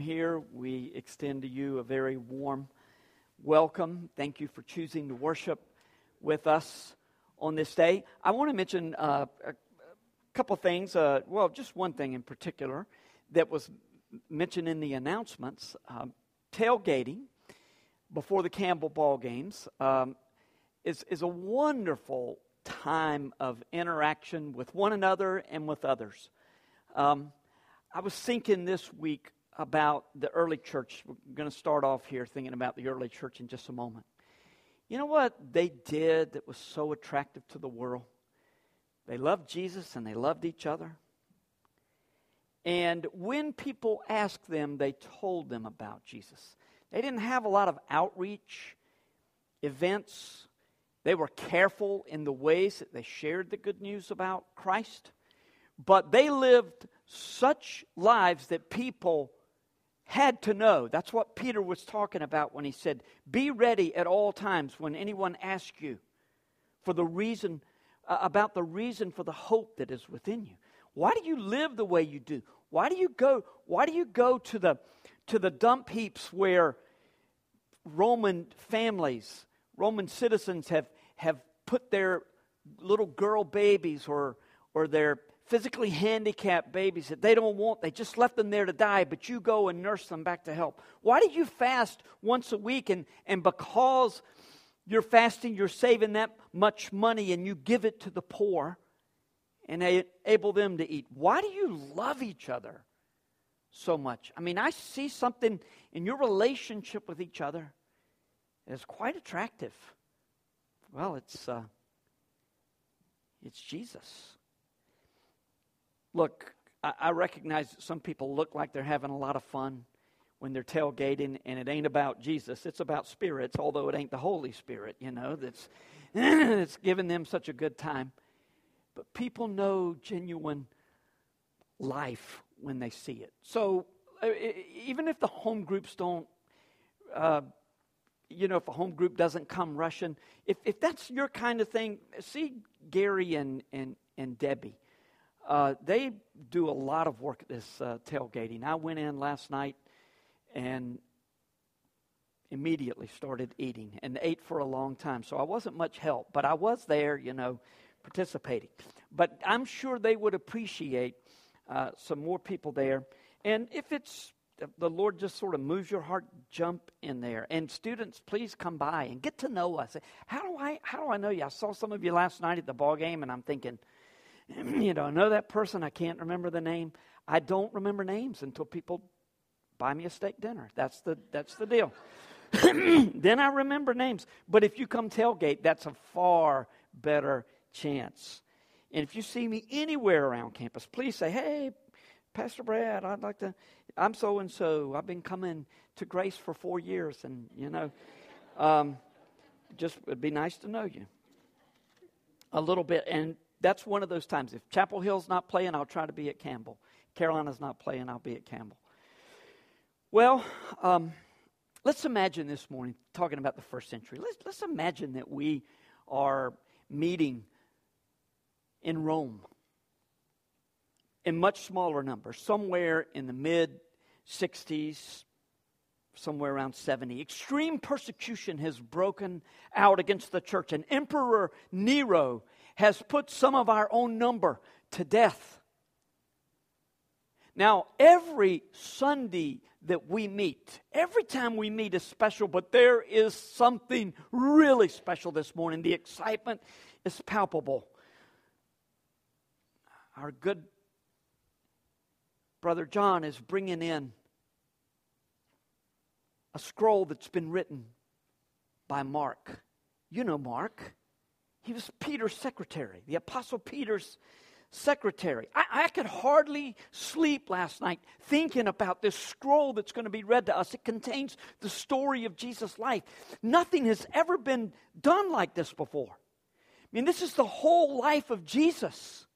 here, we extend to you a very warm welcome. Thank you for choosing to worship with us on this day. I want to mention uh, a couple things. Uh, well, just one thing in particular that was mentioned in the announcements um, tailgating before the Campbell ball games um, is, is a wonderful time of interaction with one another and with others. Um, I was thinking this week about the early church. We're going to start off here thinking about the early church in just a moment. You know what they did that was so attractive to the world? They loved Jesus and they loved each other. And when people asked them, they told them about Jesus. They didn't have a lot of outreach events. They were careful in the ways that they shared the good news about Christ. But they lived such lives that people had to know. That's what Peter was talking about when he said, Be ready at all times when anyone asks you for the reason, uh, about the reason for the hope that is within you. Why do you live the way you do? Why do you go, why do you go to the, to the dump heaps where Roman families, Roman citizens have, have put their little girl babies or, or their physically handicapped babies that they don't want. They just left them there to die, but you go and nurse them back to health. Why do you fast once a week? And, and because you're fasting, you're saving that much money and you give it to the poor and enable them to eat. Why do you love each other so much? I mean, I see something in your relationship with each other that is quite attractive. Well, it's, uh, it's Jesus. Look, I, I recognize that some people look like they're having a lot of fun when they're tailgating, and it ain't about Jesus. It's about spirits, although it ain't the Holy Spirit, you know, that's, that's giving them such a good time. But people know genuine life when they see it. So uh, even if the home groups don't, uh, you know, if a home group doesn't come rushing, if, if that's your kind of thing, see Gary and, and, and Debbie. Uh, they do a lot of work at this uh, tailgating. I went in last night and immediately started eating and ate for a long time. So I wasn't much help, but I was there, you know, participating. But I'm sure they would appreciate uh, some more people there. And if it's the Lord just sort of moves your heart, jump in there. And students, please come by and get to know us. How do I how do I know you? I saw some of you last night at the ball game, and I'm thinking, you know, I know that person, I can't remember the name. I don't remember names until people buy me a steak dinner. That's the, that's the deal. then I remember names. But if you come tailgate, that's a far better chance. And if you see me anywhere around campus, please say, hey, Pastor Brad, I'd like to, I'm so and so. I've been coming to Grace for four years, and, you know, um, just it'd be nice to know you a little bit. And that's one of those times. If Chapel Hill's not playing, I'll try to be at Campbell. Carolina's not playing, I'll be at Campbell. Well, um, let's imagine this morning, talking about the first century, let's, let's imagine that we are meeting in Rome in much smaller numbers, somewhere in the mid 60s, somewhere around 70. Extreme persecution has broken out against the church, and Emperor Nero has put some of our own number to death. Now, every Sunday that we meet, every time we meet is special, but there is something really special this morning. The excitement is palpable. Our good brother John is bringing in a scroll that's been written by Mark. You know Mark. He was Peter's secretary, the Apostle Peter's secretary. I, I, could hardly sleep last night thinking about this scroll that's going to be read to us. It contains the story of Jesus' life. Nothing has ever been done like this before. I mean, this is the whole life of Jesus.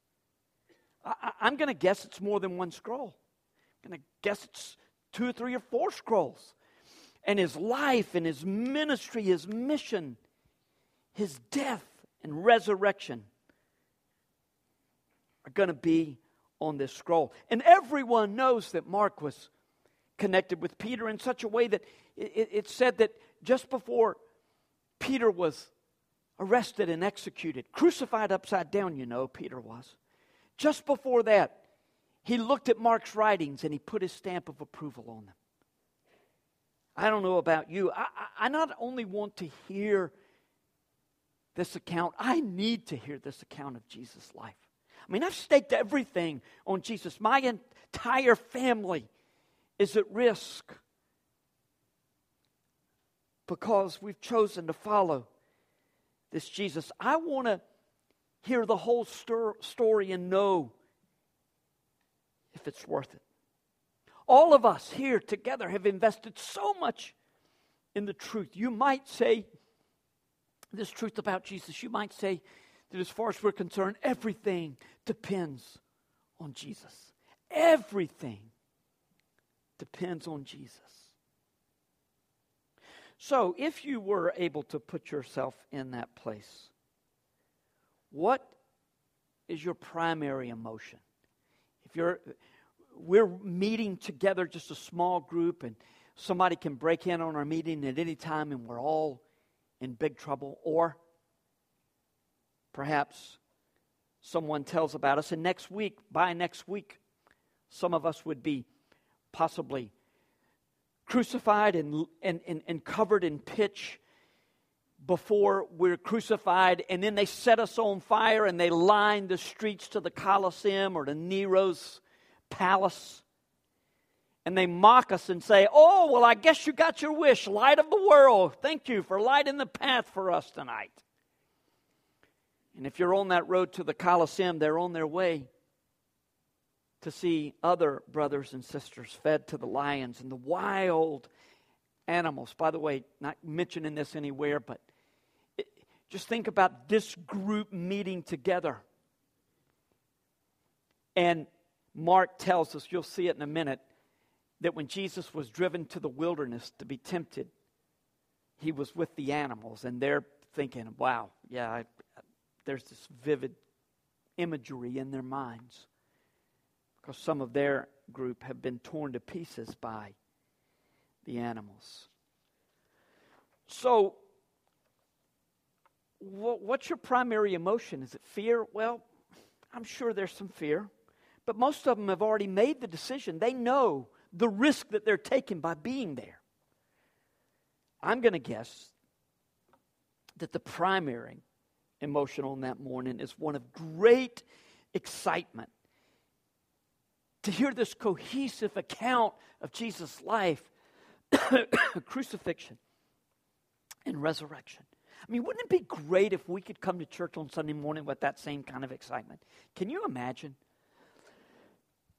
I, I'm going to guess it's more than one scroll. I'm going to guess it's two or three or four scrolls. And his life and his ministry, his mission, his death and resurrection are going to be on this scroll. And everyone knows that Mark was connected with Peter in such a way that it, said that just before Peter was arrested and executed, crucified upside down, you know, Peter was. Just before that, he looked at Mark's writings and he put his stamp of approval on them. I don't know about you. I, I, I not only want to hear this account, I need to hear this account of Jesus' life. I mean, I've staked everything on Jesus. My entire family is at risk because we've chosen to follow this Jesus. I want to hear the whole stor- story and know if it's worth it. All of us here together have invested so much in the truth. You might say, this truth about Jesus, you might say that as far as we're concerned, everything depends on Jesus. Everything depends on Jesus. So, if you were able to put yourself in that place, what is your primary emotion? If you're we're meeting together just a small group and somebody can break in on our meeting at any time and we're all in big trouble or perhaps someone tells about us and next week by next week some of us would be possibly crucified and, and, and, and covered in pitch before we're crucified, and then they set us on fire and they line the streets to the Colosseum or to Nero's palace. And they mock us and say, Oh, well, I guess you got your wish, light of the world. Thank you for lighting the path for us tonight. And if you're on that road to the Colosseum, they're on their way to see other brothers and sisters fed to the lions and the wild animals. By the way, not mentioning this anywhere, but it, just think about this group meeting together. And Mark tells us, you'll see it in a minute, that when Jesus was driven to the wilderness to be tempted, he was with the animals, and they're thinking, wow, yeah, I, there's this vivid imagery in their minds because some of their group have been torn to pieces by the animals. So, what's your primary emotion? Is it fear? Well, I'm sure there's some fear, but most of them have already made the decision. They know the risk that they're taking by being there. I'm going to guess that the primary emotion on that morning is one of great excitement to hear this cohesive account of Jesus' life, crucifixion, and resurrection. I mean, wouldn't it be great if we could come to church on Sunday morning with that same kind of excitement? Can you imagine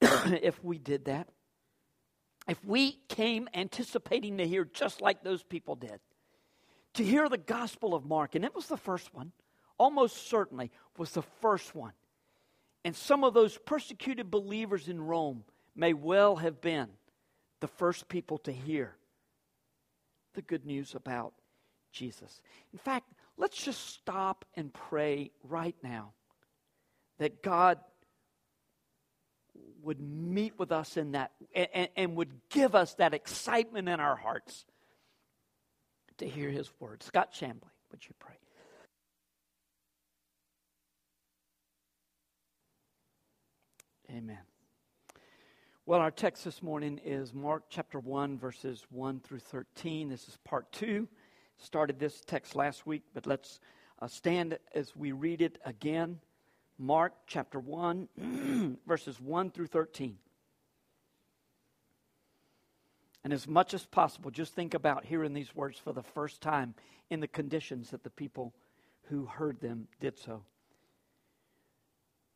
if we did that? If we came anticipating to hear just like those people did, to hear the Gospel of Mark, and it was the first one, almost certainly was the first one and some of those persecuted believers in Rome may well have been the first people to hear the good news about Jesus. In fact, let's just stop and pray right now that God would meet with us in that and, and, would give us that excitement in our hearts to hear his word. Scott Chambly, would you pray? Amen. Well, our text this morning is Mark chapter 1, verses 1 through 13. This is part 2. Started this text last week, but let's uh, stand as we read it again. Mark chapter 1, verses 1 through 13. And as much as possible, just think about hearing these words for the first time in the conditions that the people who heard them did so.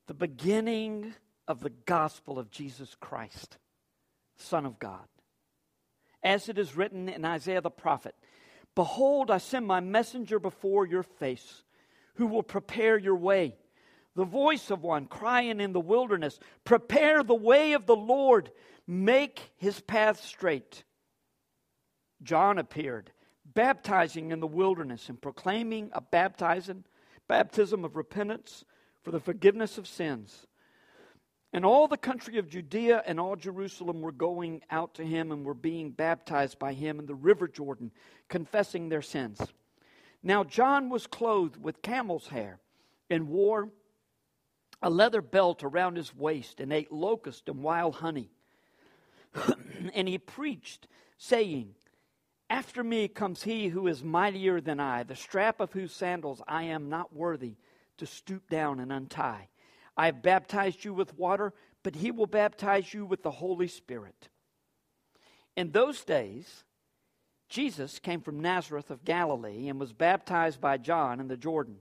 The beginning of the gospel of Jesus Christ, Son of God. As it is written in Isaiah the prophet Behold, I send my messenger before your face, who will prepare your way. The voice of one crying in the wilderness, Prepare the way of the Lord, make his path straight. John appeared, baptizing in the wilderness and proclaiming a baptizing, baptism of repentance for the forgiveness of sins And all the country of Judea and all Jerusalem were going out to him and were being baptized by him in the river Jordan, confessing their sins. Now John was clothed with camel's hair and wore a leather belt around his waist and ate locust and wild honey. and he preached, saying, After me comes he who is mightier than I, the strap of whose sandals I am not worthy to stoop down and untie. I have baptized you with water, but he will baptize you with the Holy Spirit. In those days, Jesus came from Nazareth of Galilee and was baptized by John in the Jordan.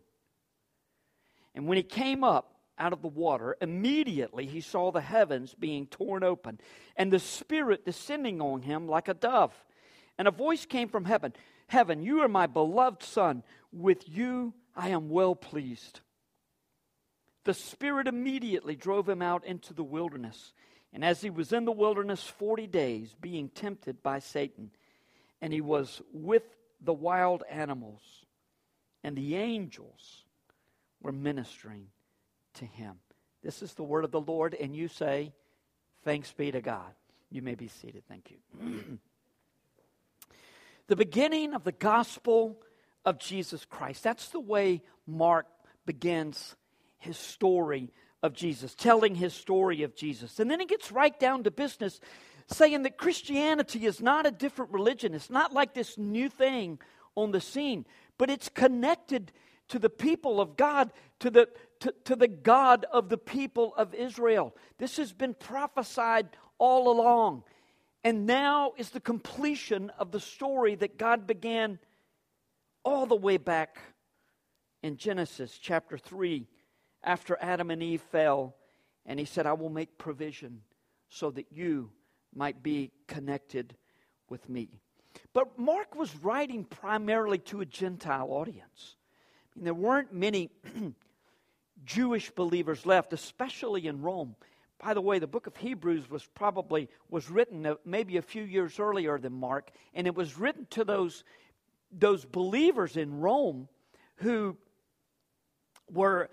And when he came up out of the water, immediately he saw the heavens being torn open and the Spirit descending on him like a dove. And a voice came from heaven Heaven, you are my beloved Son. With you I am well pleased. The Spirit immediately drove him out into the wilderness. And as he was in the wilderness 40 days, being tempted by Satan, and he was with the wild animals, and the angels were ministering to him. This is the word of the Lord, and you say, Thanks be to God. You may be seated. Thank you. the beginning of the gospel of Jesus Christ. That's the way Mark begins his story of Jesus, telling his story of Jesus. And then he gets right down to business, saying that Christianity is not a different religion. It's not like this new thing on the scene, but it's connected to the people of God, to the, to, to the God of the people of Israel. This has been prophesied all along. And now is the completion of the story that God began all the way back in Genesis chapter 3 after Adam and Eve fell, and he said, I will make provision so that you might be connected with me. But Mark was writing primarily to a Gentile audience. I mean, there weren't many Jewish believers left, especially in Rome. By the way, the book of Hebrews was probably was written uh, maybe a few years earlier than Mark, and it was written to those those believers in Rome who were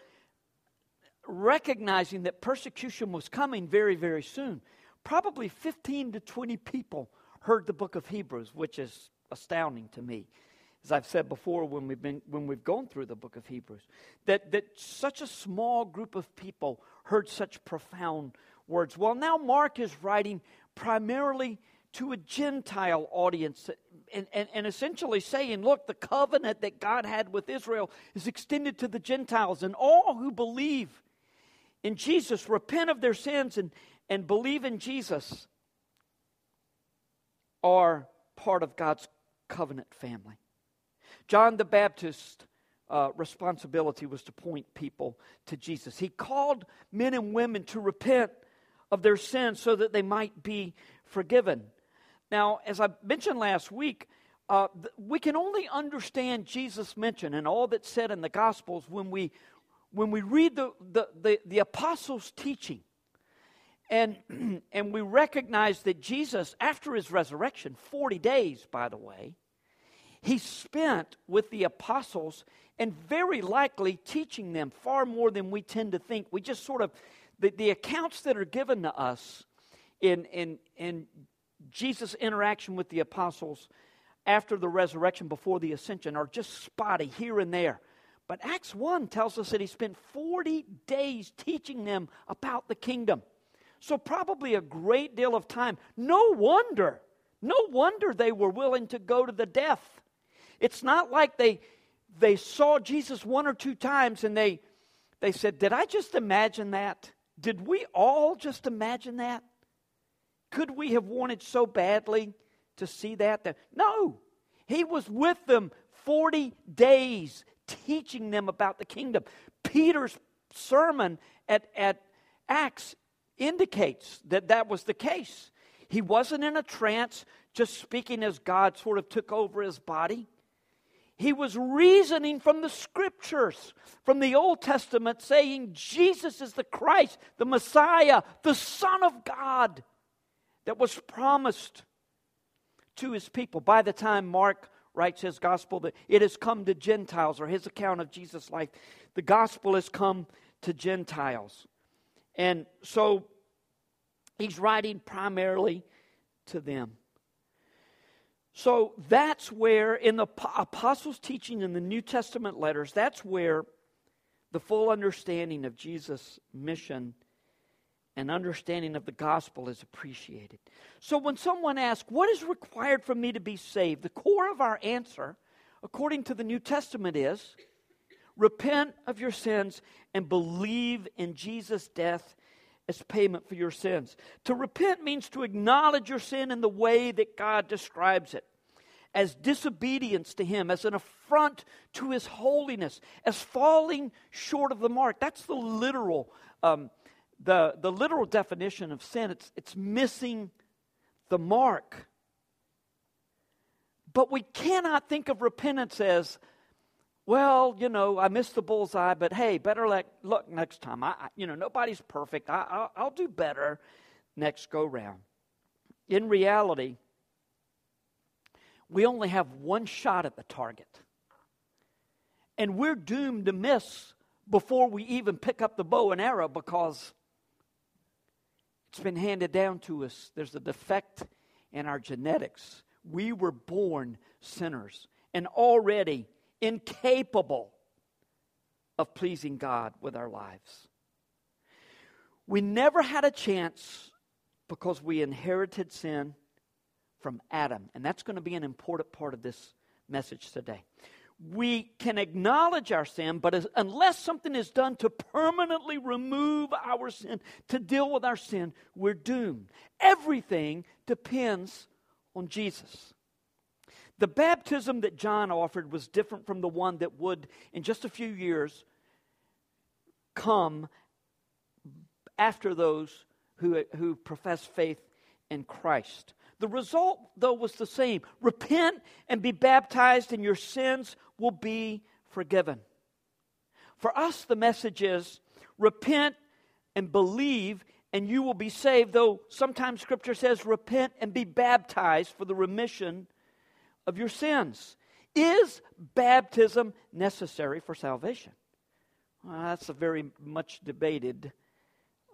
recognizing that persecution was coming very, very soon. Probably 15 to 20 people heard the book of Hebrews, which is astounding to me. As I've said before when we've, been, when we've gone through the book of Hebrews, that, that such a small group of people heard such profound words. Well, now Mark is writing primarily to a Gentile audience and, and, and, essentially saying, look, the covenant that God had with Israel is extended to the Gentiles, and all who believe in Jesus, repent of their sins, and, and believe in Jesus are part of God's covenant family. John the Baptist's uh, responsibility was to point people to Jesus. He called men and women to repent of their sins so that they might be forgiven. Now, as I mentioned last week, uh, we can only understand Jesus' mention and all that's said in the Gospels when we when we read the, the, the, the apostles' teaching, and, and we recognize that Jesus, after his resurrection, 40 days, by the way, he spent with the apostles and very likely teaching them far more than we tend to think. We just sort of, the, the accounts that are given to us in, in, in Jesus' interaction with the apostles after the resurrection, before the ascension, are just spotty here and there. But Acts 1 tells us that he spent 40 days teaching them about the kingdom. So, probably a great deal of time. No wonder, no wonder they were willing to go to the death. It's not like they, they saw Jesus one or two times and they, they said, Did I just imagine that? Did we all just imagine that? Could we have wanted so badly to see that? no, he was with them 40 days teaching them about the kingdom. Peter's sermon at, at Acts indicates that that was the case. He wasn't in a trance, just speaking as God sort of took over his body. He was reasoning from the scriptures, from the Old Testament, saying Jesus is the Christ, the Messiah, the Son of God that was promised to his people. By the time Mark writes his gospel that it has come to Gentiles, or his account of Jesus' life. The gospel has come to Gentiles. And so he's writing primarily to them. So that's where, in the apostles' teaching in the New Testament letters, that's where the full understanding of Jesus' mission and understanding of the gospel is appreciated. So when someone asks, What is required for me to be saved? the core of our answer, according to the New Testament, is repent of your sins and believe in Jesus' death as payment for your sins. To repent means to acknowledge your sin in the way that God describes it as disobedience to Him, as an affront to His holiness, as falling short of the mark. That's the literal, um, the, the literal definition of sin. It's, it's missing the mark. But we cannot think of repentance as well, you know, I missed the bullseye, but hey, better let, look next time. I, you know, nobody's perfect. I, I'll, I'll do better next go round. In reality, we only have one shot at the target. And we're doomed to miss before we even pick up the bow and arrow because it's been handed down to us. There's a defect in our genetics. We were born sinners and already incapable of pleasing God with our lives. We never had a chance because we inherited sin from Adam. And that's going to be an important part of this message today. We can acknowledge our sin, but as, unless something is done to permanently remove our sin, to deal with our sin, we're doomed. Everything depends on Jesus. The baptism that John offered was different from the one that would, in just a few years, come after those who, who profess faith in Christ. The result, though, was the same repent and be baptized, and your sins will be forgiven. For us, the message is repent and believe, and you will be saved, though sometimes Scripture says repent and be baptized for the remission of your sins. Is baptism necessary for salvation? Well, that's a very much debated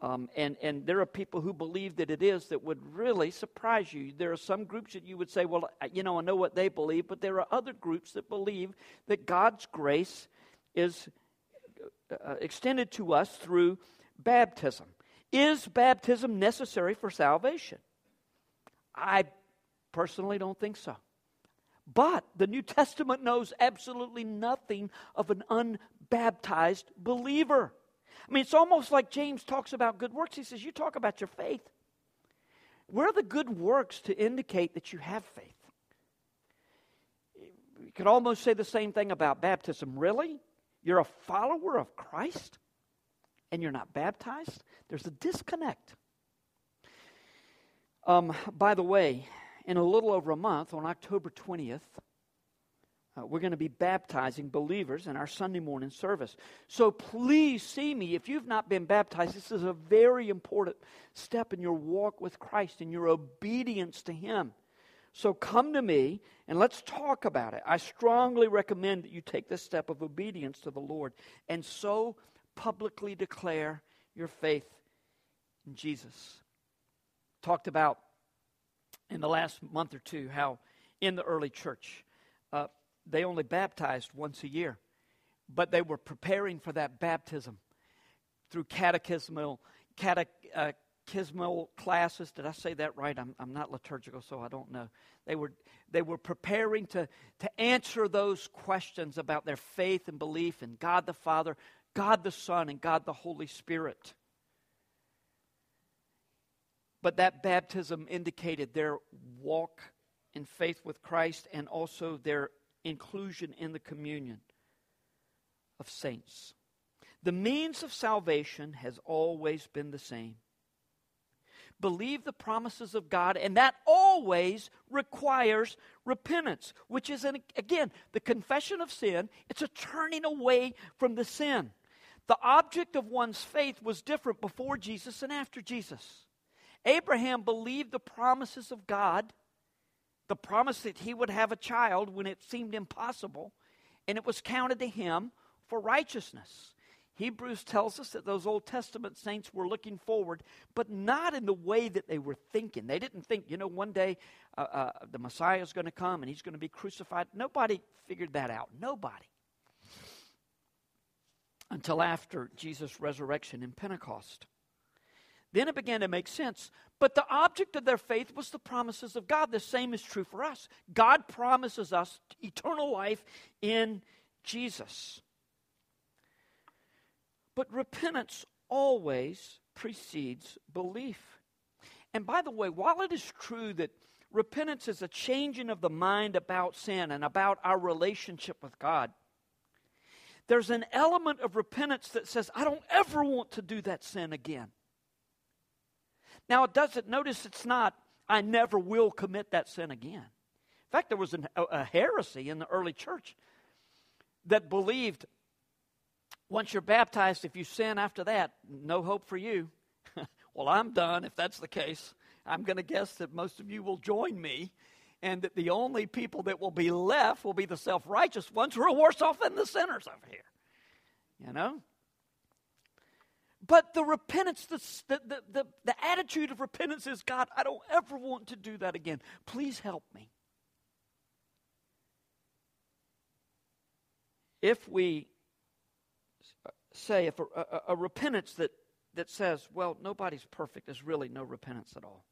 um, and, and there are people who believe that it is that would really surprise you. There are some groups that you would say, well, you know, I know what they believe, but there are other groups that believe that God's grace is uh, uh extended to us through baptism. Is baptism necessary for salvation? I personally don't think so. But the New Testament knows absolutely nothing of an unbaptized believer. I mean, it's almost like James talks about good works. He says, You talk about your faith. Where are the good works to indicate that you have faith? You could almost say the same thing about baptism. Really? You're a follower of Christ and you're not baptized? There's a disconnect. Um, by the way, in a little over a month, on October 20th, uh, we're going to be baptizing believers in our Sunday morning service. So please see me. If you've not been baptized, this is a very important step in your walk with Christ, and your obedience to Him. So come to me and let's talk about it. I strongly recommend that you take this step of obedience to the Lord and so publicly declare your faith in Jesus. Talked about in the last month or two how in the early church, uh, they only baptized once a year, but they were preparing for that baptism through catechismal, catechismal classes. Did I say that right? I'm, I'm not liturgical, so I don't know. They were, they were preparing to, to answer those questions about their faith and belief in God the Father, God the Son, and God the Holy Spirit. But that baptism indicated their walk in faith with Christ and also their inclusion in the communion of saints. The means of salvation has always been the same. Believe the promises of God, and that always requires repentance, which is, an, again, the confession of sin. It's a turning away from the sin. The object of one's faith was different before Jesus and after Jesus. Abraham believed the promises of God the promise that he would have a child when it seemed impossible, and it was counted to him for righteousness. Hebrews tells us that those Old Testament saints were looking forward, but not in the way that they were thinking. They didn't think, you know, one day uh, uh, the Messiah is going to come and he's going to be crucified. Nobody figured that out. Nobody. Until after Jesus' resurrection in Pentecost. Then it began to make sense. But the object of their faith was the promises of God. The same is true for us. God promises us eternal life in Jesus. But repentance always precedes belief. And by the way, while it is true that repentance is a changing of the mind about sin and about our relationship with God, there's an element of repentance that says, I don't ever want to do that sin again. Now, it doesn't, notice it's not, I never will commit that sin again. In fact, there was an, a, a heresy in the early church that believed once you're baptized, if you sin after that, no hope for you. well, I'm done if that's the case. I'm going to guess that most of you will join me, and that the only people that will be left will be the self righteous ones who are worse off than the sinners over here. You know? But the repentance, the, the, the, the, attitude of repentance is God, I don't ever want to do that again. Please help me. If we say, if a, a, a repentance that, that says, well, nobody's perfect, there's really no repentance at all.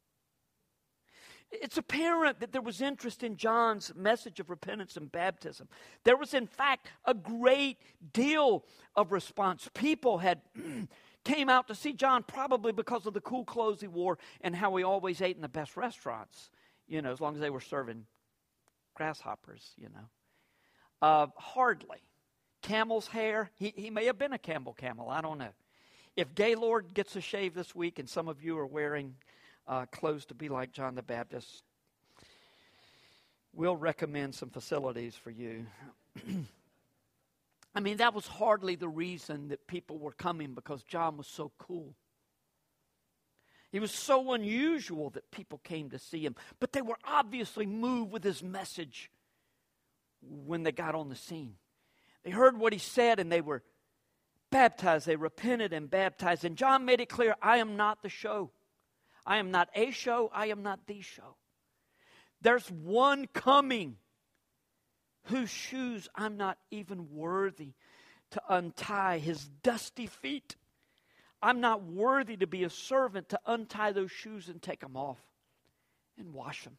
It's apparent that there was interest in John's message of repentance and baptism. There was, in fact, a great deal of response. People had came out to see John probably because of the cool clothes he wore and how he always ate in the best restaurants, you know, as long as they were serving grasshoppers, you know. Uh, hardly camel's hair. He, he may have been a Campbell camel. I don't know. If Gaylord gets a shave this week and some of you are wearing uh, clothes to be like John the Baptist, we'll recommend some facilities for you. I mean, that was hardly the reason that people were coming because John was so cool. He was so unusual that people came to see him. But they were obviously moved with his message when they got on the scene. They heard what he said and they were baptized. They repented and baptized. And John made it clear I am not the show. I am not a show. I am not the show. There's one coming whose shoes I'm not even worthy to untie his dusty feet. I'm not worthy to be a servant to untie those shoes and take them off and wash them.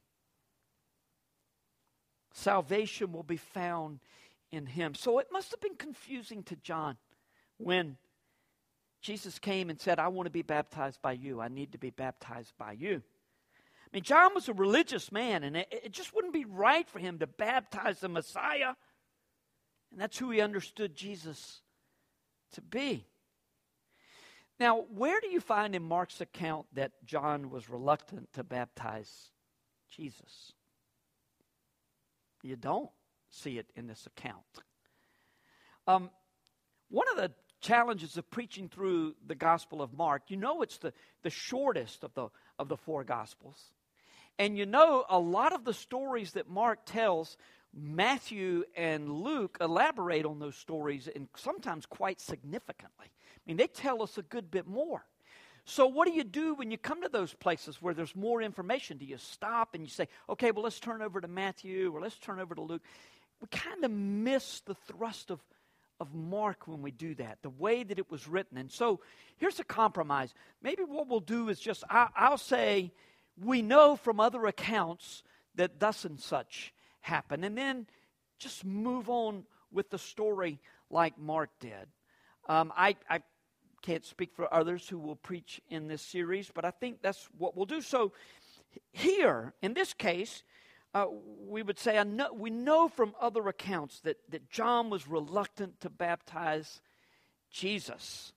Salvation will be found in him. So it must have been confusing to John when Jesus came and said, I want to be baptized by you. I need to be baptized by you. I mean, John was a religious man, and it, it just wouldn't be right for him to baptize the Messiah. And that's who he understood Jesus to be. Now, where do you find in Mark's account that John was reluctant to baptize Jesus? You don't see it in this account. Um, one of the challenges of preaching through the Gospel of Mark, you know it's the, the shortest of the, of the four Gospels. And you know a lot of the stories that Mark tells, Matthew and Luke elaborate on those stories and sometimes quite significantly. I mean, they tell us a good bit more. So, what do you do when you come to those places where there's more information? Do you stop and you say, okay, well, let's turn over to Matthew or let's turn over to Luke? we kind of miss the thrust of, of Mark when we do that, the way that it was written. And so here's a compromise. Maybe what we'll do is just, I, I'll say, we know from other accounts that thus and such happened. And then just move on with the story like Mark did. Um, I, I can't speak for others who will preach in this series, but I think that's what we'll do. So, here, in this case, uh, we would say, know, we know from other accounts that, that John was reluctant to baptize Jesus,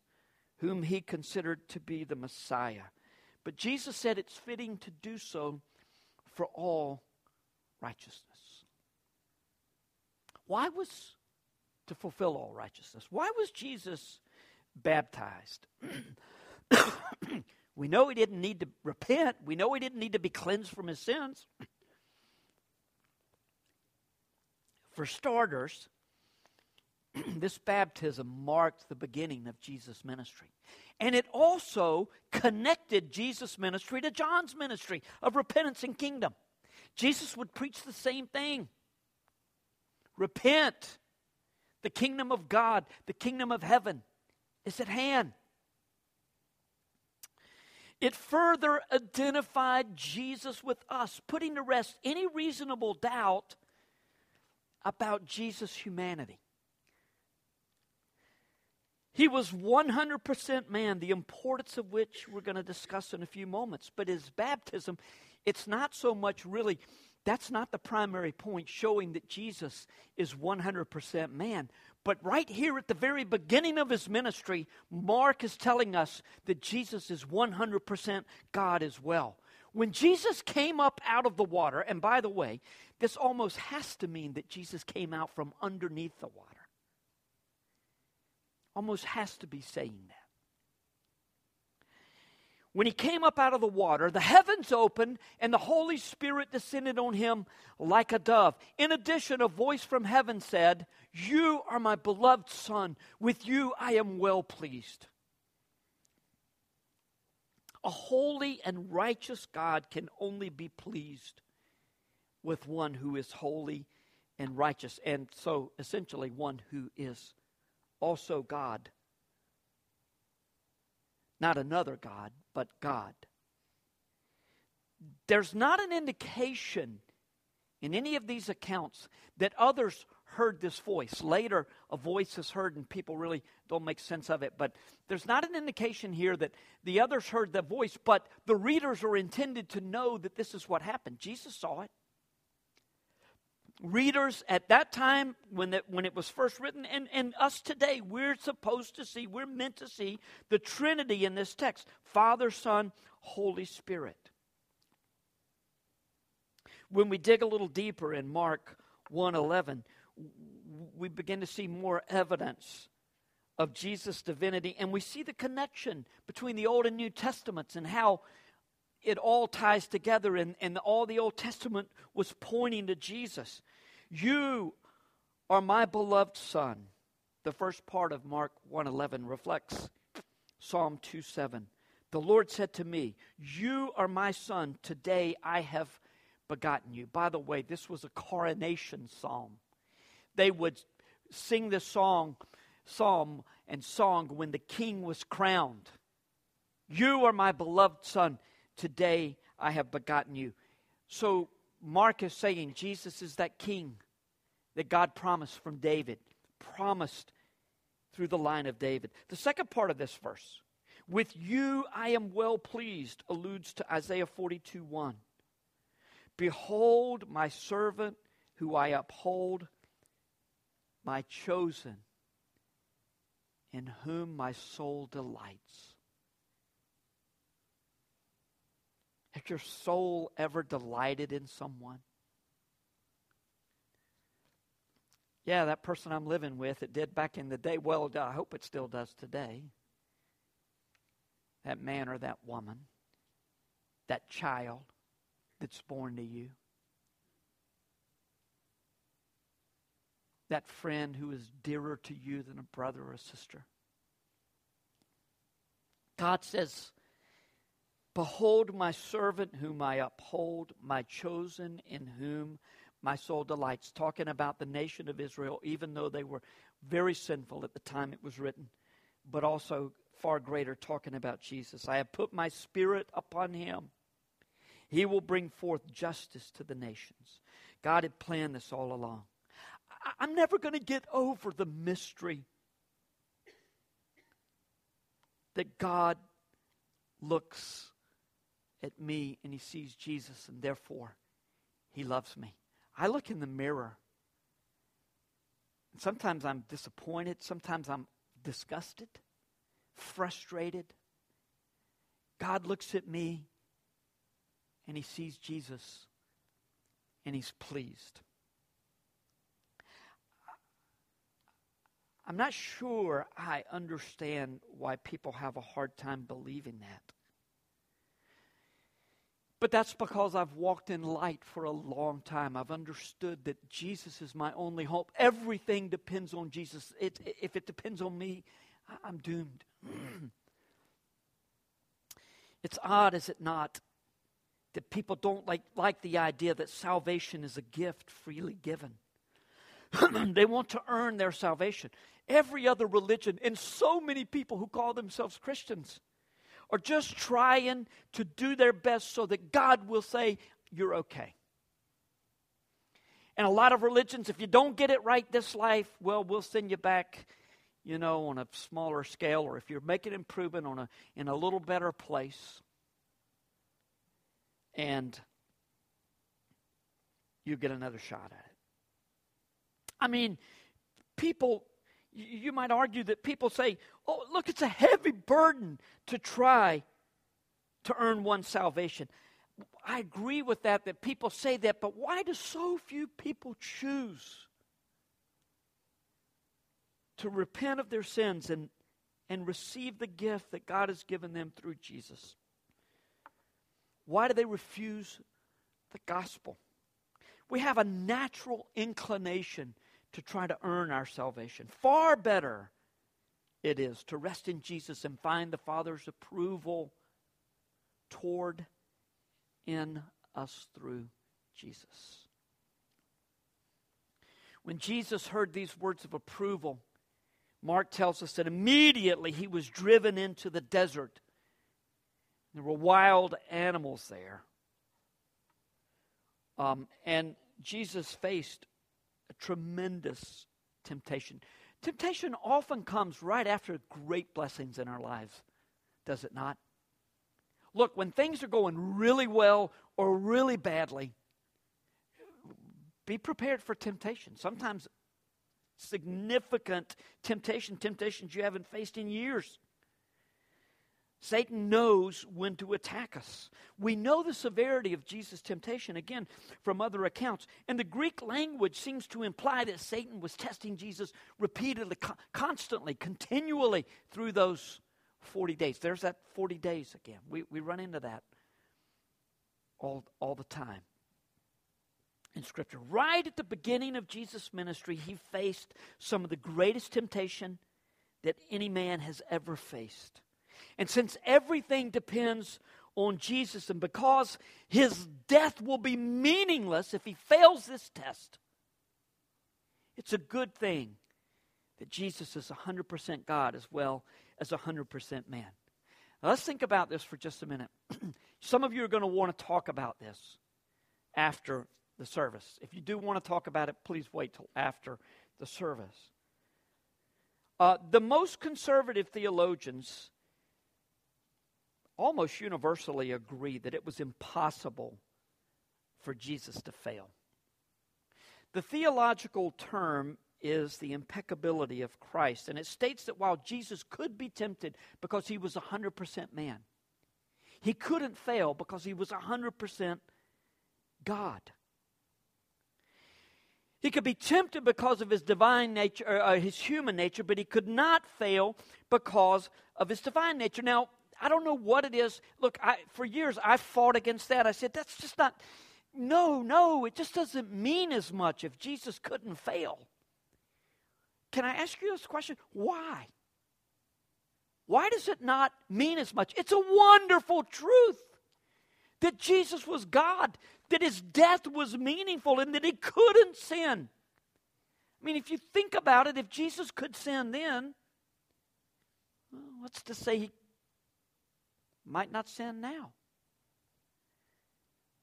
whom he considered to be the Messiah. But Jesus said it's fitting to do so for all righteousness. Why was to fulfill all righteousness? Why was Jesus baptized? we know he didn't need to repent. We know he didn't need to be cleansed from his sins. For starters, this baptism marked the beginning of Jesus' ministry. And it also connected Jesus' ministry to John's ministry of repentance and kingdom. Jesus would preach the same thing repent. The kingdom of God, the kingdom of heaven is at hand. It further identified Jesus with us, putting to rest any reasonable doubt about Jesus' humanity. He was 100% man, the importance of which we're going to discuss in a few moments. But his baptism, it's not so much really, that's not the primary point showing that Jesus is 100% man. But right here at the very beginning of his ministry, Mark is telling us that Jesus is 100% God as well. When Jesus came up out of the water, and by the way, this almost has to mean that Jesus came out from underneath the water almost has to be saying that. When he came up out of the water, the heavens opened and the Holy Spirit descended on him like a dove. In addition, a voice from heaven said, You are my beloved Son. With you I am well pleased. A holy and righteous God can only be pleased with one who is holy and righteous, and so essentially one who is also God. Not another God, but God. There's not an indication in any of these accounts that others heard this voice. Later, a voice is heard and people really don't make sense of it. But there's not an indication here that the others heard the voice, but the readers are intended to know that this is what happened. Jesus saw it readers at that time when, it, when it was first written and, and us today we're supposed to see we're meant to see the trinity in this text. Father son holy spirit. When we dig a little deeper in mark 1.11 we begin to see more evidence of jesus divinity and we see the connection between the old and new testaments and how it all ties together, and, and all the Old Testament was pointing to Jesus. You are my beloved Son. The first part of Mark 1:11 reflects Psalm 2:7. The Lord said to me, "You are my son; today I have begotten you." By the way, this was a coronation psalm. They would sing this song, psalm and song when the king was crowned. You are my beloved son. Today I have begotten you. So Mark is saying Jesus is that king that God promised from David, promised through the line of David. The second part of this verse, with you I am well pleased, alludes to Isaiah 42 1. Behold my servant who I uphold, my chosen, in whom my soul delights. Has your soul ever delighted in someone? Yeah, that person I'm living with, it did back in the day. Well, I hope it still does today. That man or that woman, that child that's born to you, that friend who is dearer to you than a brother or a sister. God says, Behold my servant whom I uphold, my chosen in whom my soul delights. Talking about the nation of Israel, even though they were very sinful at the time it was written, but also far greater, talking about Jesus. I have put my spirit upon him. He will bring forth justice to the nations. God had planned this all along. I'm never going to get over the mystery that God looks at me and he sees Jesus, and therefore he loves me. I look in the mirror. And sometimes I'm disappointed, sometimes I'm disgusted, frustrated. God looks at me and he sees Jesus and he's pleased. I'm not sure I understand why people have a hard time believing that. But that's because I've walked in light for a long time. I've understood that Jesus is my only hope. Everything depends on Jesus. It, if it depends on me, I'm doomed. it's odd, is it not, that people don't like, like the idea that salvation is a gift freely given. they want to earn their salvation. Every other religion, and so many people who call themselves Christians, are just trying to do their best so that God will say, You're okay. And a lot of religions, if you don't get it right this life, well, we'll send you back, you know, on a smaller scale, or if you're making improvement on a in a little better place. And you get another shot at it. I mean, people you might argue that people say, oh, look, it's a heavy burden to try to earn one's salvation. I agree with that, that people say that, but why do so few people choose to repent of their sins and, and receive the gift that God has given them through Jesus? Why do they refuse the gospel? We have a natural inclination to try to earn our salvation. Far better it is to rest in Jesus and find the Father's approval toward in us through Jesus. When Jesus heard these words of approval, Mark tells us that immediately he was driven into the desert. There were wild animals there. Um, and Jesus faced a tremendous temptation. Temptation often comes right after great blessings in our lives, does it not? Look, when things are going really well or really badly, be prepared for temptation. Sometimes significant temptation, temptations you haven't faced in years. Satan knows when to attack us. We know the severity of Jesus' temptation, again, from other accounts. And the Greek language seems to imply that Satan was testing Jesus repeatedly, constantly, continually through those 40 days. There's that 40 days again. We, we run into that all, all the time in Scripture. Right at the beginning of Jesus' ministry, he faced some of the greatest temptation that any man has ever faced. And since everything depends on Jesus, and because his death will be meaningless if he fails this test, it's a good thing that Jesus is 100% God as well as 100% man. Now, let's think about this for just a minute. Some of you are going to want to talk about this after the service. If you do want to talk about it, please wait till after the service. Uh, the most conservative theologians almost universally agree that it was impossible for Jesus to fail. The theological term is the impeccability of Christ, and it states that while Jesus could be tempted because he was 100% man, he couldn't fail because he was 100% God. He could be tempted because of his divine nature, or uh, his human nature, but he could not fail because of his divine nature. Now, I don't know what it is. Look, I, for years I fought against that. I said, that's just not, no, no, it just doesn't mean as much if Jesus couldn't fail. Can I ask you this question? Why? Why does it not mean as much? It's a wonderful truth that Jesus was God, that his death was meaningful, and that he couldn't sin. I mean, if you think about it, if Jesus could sin then, well, what's to say he might not sin now.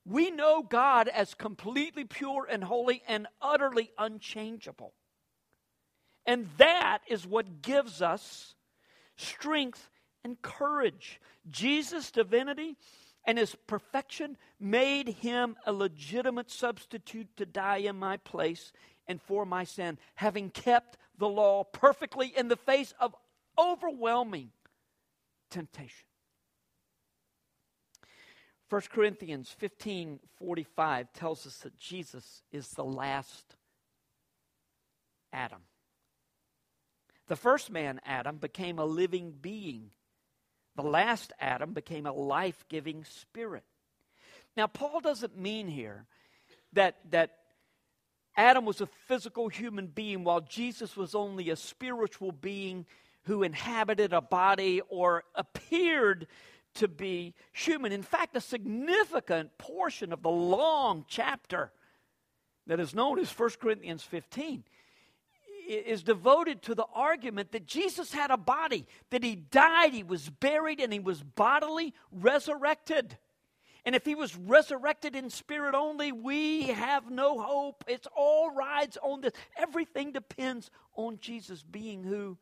We know God as completely pure and holy and utterly unchangeable. And that is what gives us strength and courage. Jesus' divinity and his perfection made him a legitimate substitute to die in my place and for my sin, having kept the law perfectly in the face of overwhelming temptation. 1 Corinthians 15 45 tells us that Jesus is the last Adam. The first man, Adam, became a living being. The last Adam became a life giving spirit. Now, Paul doesn't mean here that, that Adam was a physical human being while Jesus was only a spiritual being who inhabited a body or appeared to be human. In fact, a significant portion of the long chapter that is known as 1 Corinthians 15 is devoted to the argument that Jesus had a body, that he died, he was buried, and he was bodily resurrected. And if he was resurrected in spirit only, we have no hope. It's all rides on this. Everything depends on Jesus being who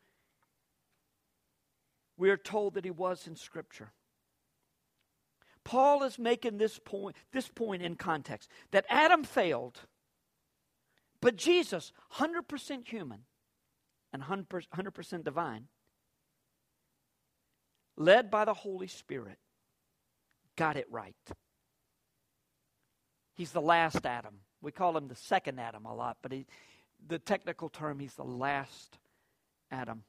we are told that he was in Scripture. Paul is making this point, this point in context that Adam failed, but Jesus, 100% human and 100% divine, led by the Holy Spirit, got it right. He's the last Adam. We call him the second Adam a lot, but he, the technical term, he's the last Adam.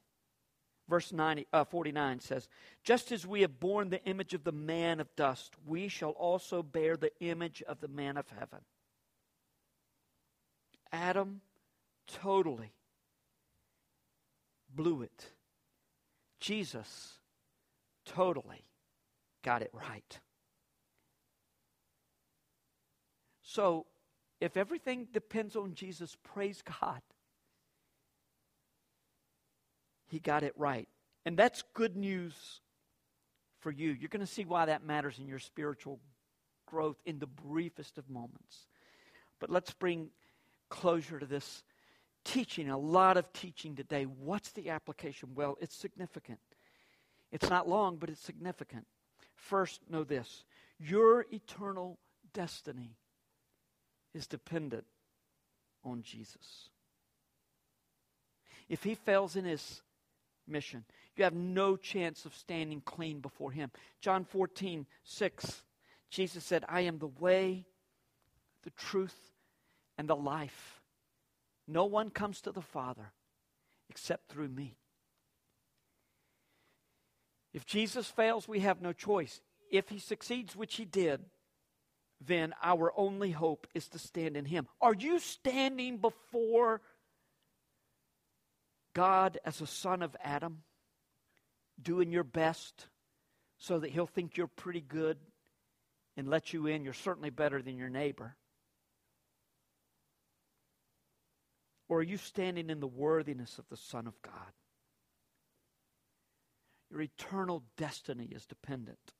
Verse 90, uh, 49 says, Just as we have borne the image of the man of dust, we shall also bear the image of the man of heaven. Adam totally blew it. Jesus totally got it right. So, if everything depends on Jesus, praise God. He got it right. And that's good news for you. You're going to see why that matters in your spiritual growth in the briefest of moments. But let's bring closure to this teaching, a lot of teaching today. What's the application? Well, it's significant. It's not long, but it's significant. First, know this your eternal destiny is dependent on Jesus. If he fails in his mission, you have no chance of standing clean before him. John 14, 6, Jesus said, I am the way, the truth, and the life. No one comes to the Father except through me. If Jesus fails, we have no choice. If he succeeds, which he did, then our only hope is to stand in Him. Are you standing before God as a son of Adam, doing your best so that He'll think you're pretty good and let you in? You're certainly better than your neighbor. Or are you standing in the worthiness of the Son of God? Your eternal destiny is dependent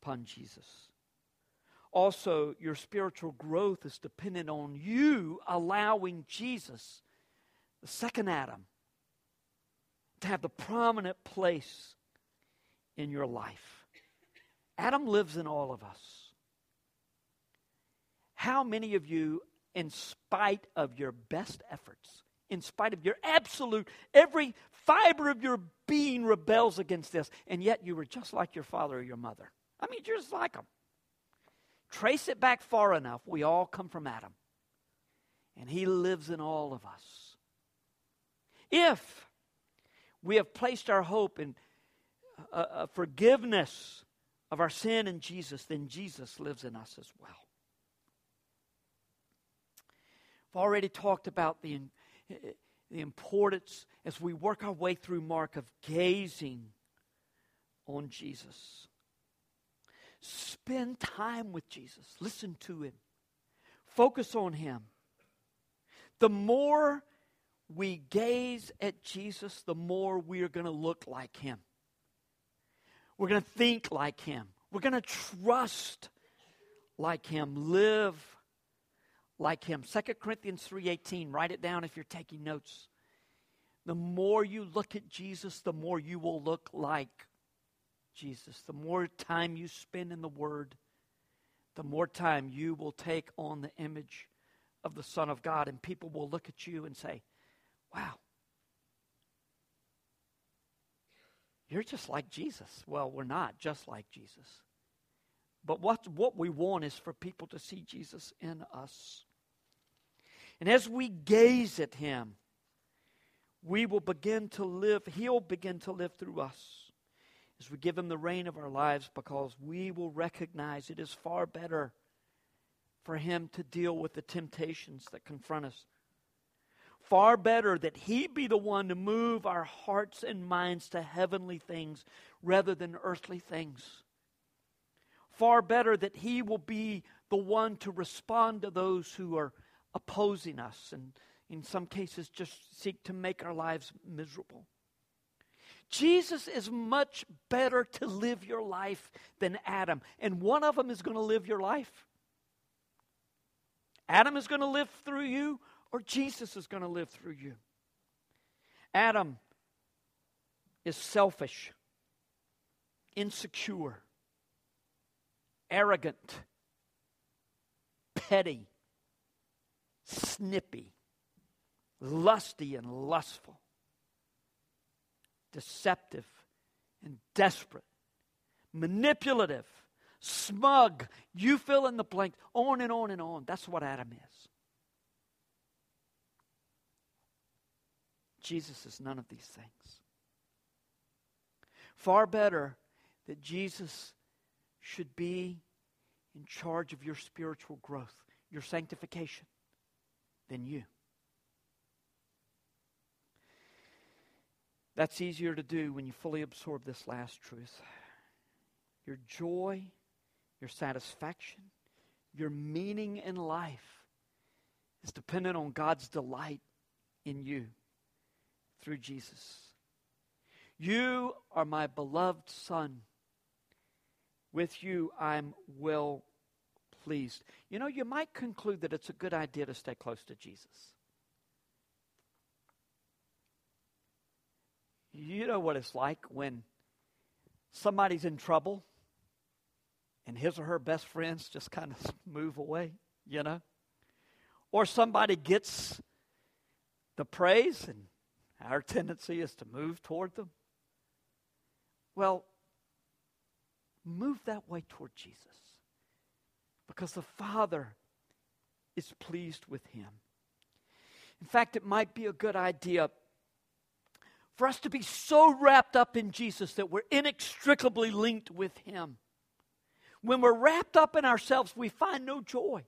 upon Jesus also your spiritual growth is dependent on you allowing Jesus, the second Adam, to have the prominent place in your life. Adam lives in all of us. How many of you, in spite of your best efforts, in spite of your absolute, every fiber of your being rebels against this, and yet you were just like your father or your mother? I mean, you're just like them. Trace it back far enough, we all come from Adam. And he lives in all of us. If we have placed our hope in uh, uh, forgiveness of our sin in Jesus, then Jesus lives in us as well. I've already talked about the, the importance as we work our way through Mark of gazing on Jesus. Spend time with Jesus. Listen to him. Focus on him. The more we gaze at Jesus, the more we are going to look like him. We're going to think like him. We're going to trust like him, live like him. 2 Corinthians 3:18, write it down if you're taking notes. The more you look at Jesus, the more you will look like Jesus, the more time you spend in the Word, the more time you will take on the image of the Son of God, and people will look at you and say, Wow, you're just like Jesus. Well, we're not just like Jesus. But what, what we want is for people to see Jesus in us. And as we gaze at Him, we will begin to live, He'll begin to live through us. as we give Him the reign of our lives because we will recognize it is far better for Him to deal with the temptations that confront us. Far better that He be the one to move our hearts and minds to heavenly things rather than earthly things. Far better that He will be the one to respond to those who are opposing us and, in some cases, just seek to make our lives miserable. Jesus is much better to live your life than Adam, and one of them is going to live your life. Adam is going to live through you, or Jesus is going to live through you. Adam is selfish, insecure, arrogant, petty, snippy, lusty, and lustful deceptive and desperate, manipulative, smug. You fill in the blank, on and on and on. That's what Adam is. Jesus is none of these things. Far better that Jesus should be in charge of your spiritual growth, your sanctification, than you. That's easier to do when you fully absorb this last truth. Your joy, your satisfaction, your meaning in life is dependent on God's delight in you through Jesus. You are my beloved Son. With you I'm well pleased. You know, you might conclude that it's a good idea to stay close to Jesus. You know what it's like when somebody's in trouble and his or her best friends just kind of move away, you know? Or somebody gets the praise and our tendency is to move toward them. Well, move that way toward Jesus because the Father is pleased with him. In fact, it might be a good idea for us to be so wrapped up in Jesus that we're inextricably linked with Him. When we're wrapped up in ourselves, we find no joy,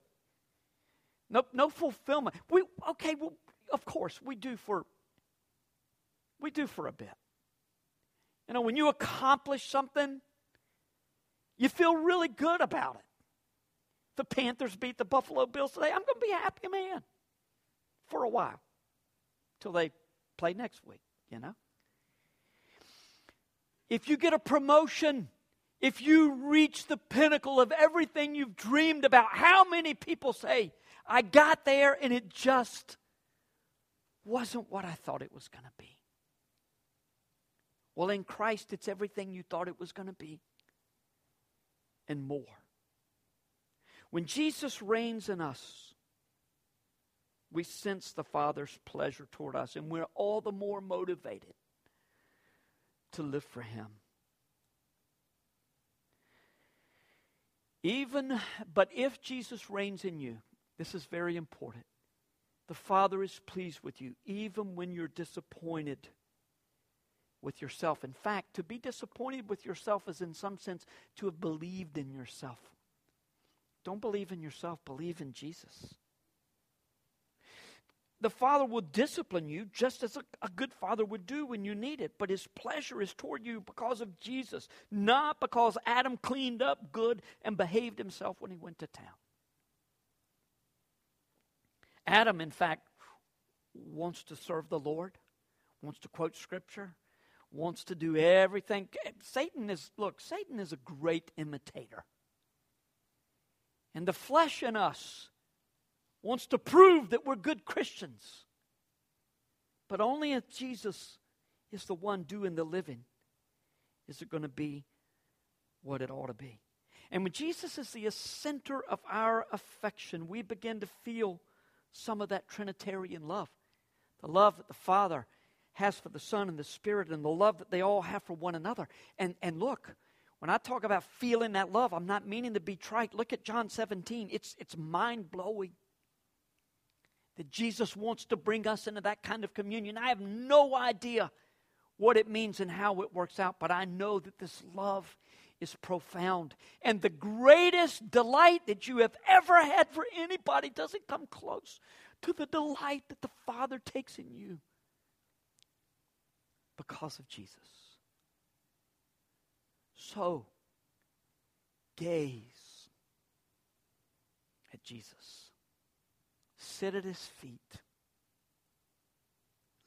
no, no fulfillment. We, okay, well, of course, we do for we do for a bit. You know, when you accomplish something, you feel really good about it. The Panthers beat the Buffalo Bills today. I'm going to be a happy man for a while till they play next week you know? If you get a promotion, if you reach the pinnacle of everything you've dreamed about, how many people say, I got there and it just wasn't what I thought it was going to be? Well, in Christ, it's everything you thought it was going to be and more. When Jesus reigns in us, we sense the Father's pleasure toward us, and we're all the more motivated to live for Him. Even, but if Jesus reigns in you, this is very important. The Father is pleased with you, even when you're disappointed with yourself. In fact, to be disappointed with yourself is, in some sense, to have believed in yourself. Don't believe in yourself, believe in Jesus the Father will discipline you just as a, a, good father would do when you need it. But his pleasure is toward you because of Jesus, not because Adam cleaned up good and behaved himself when he went to town. Adam, in fact, wants to serve the Lord, wants to quote Scripture, wants to do everything. Satan is, look, Satan is a great imitator. And the flesh in us wants to prove that we're good Christians. But only if Jesus is the one doing the living is it going to be what it ought to be. And when Jesus is the center of our affection, we begin to feel some of that Trinitarian love. The love that the Father has for the Son and the Spirit, and the love that they all have for one another. And, and look, when I talk about feeling that love, I'm not meaning to be trite. Look at John 17. It's, it's mind blowing that Jesus wants to bring us into that kind of communion. I have no idea what it means and how it works out, but I know that this love is profound. And the greatest delight that you have ever had for anybody doesn't come close to the delight that the Father takes in you because of Jesus. So, gaze at Jesus. Sit at his feet.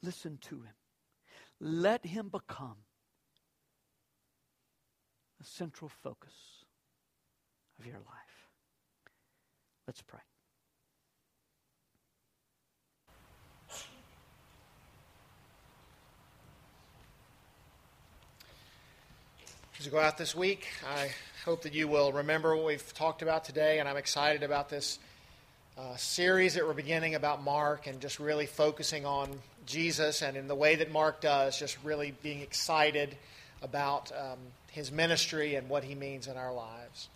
Listen to him. Let him become the central focus of your life. Let's pray. As you go out this week, I hope that you will remember what we've talked about today, and I'm excited about this uh, series that we're beginning about Mark and just really focusing on Jesus and in the way that Mark does, just really being excited about um, his ministry and what he means in our lives.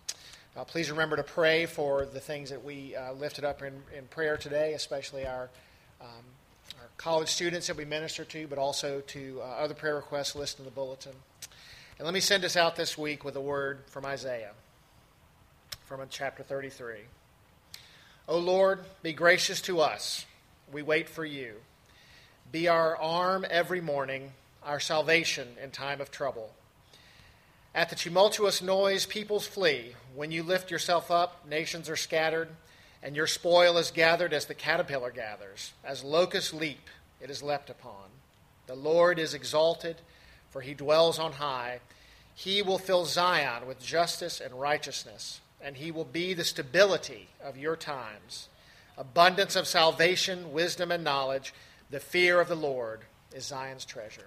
Uh, please remember to pray for the things that we uh, lifted up in, in prayer today, especially our, um, our college students that we minister to, but also to uh, other prayer requests listed in the bulletin. And let me send us out this week with a word from Isaiah, from chapter 33. O Lord, be gracious to us. We wait for you. Be our arm every morning, our salvation in time of trouble. At the tumultuous noise, peoples flee. When you lift yourself up, nations are scattered, and your spoil is gathered as the caterpillar gathers. As locusts leap, it is leapt upon. The Lord is exalted, for he dwells on high. He will fill Zion with justice and righteousness and he will be the stability of your times. Abundance of salvation, wisdom, and knowledge. The fear of the Lord is Zion's treasure.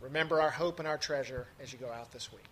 Remember our hope and our treasure as you go out this week.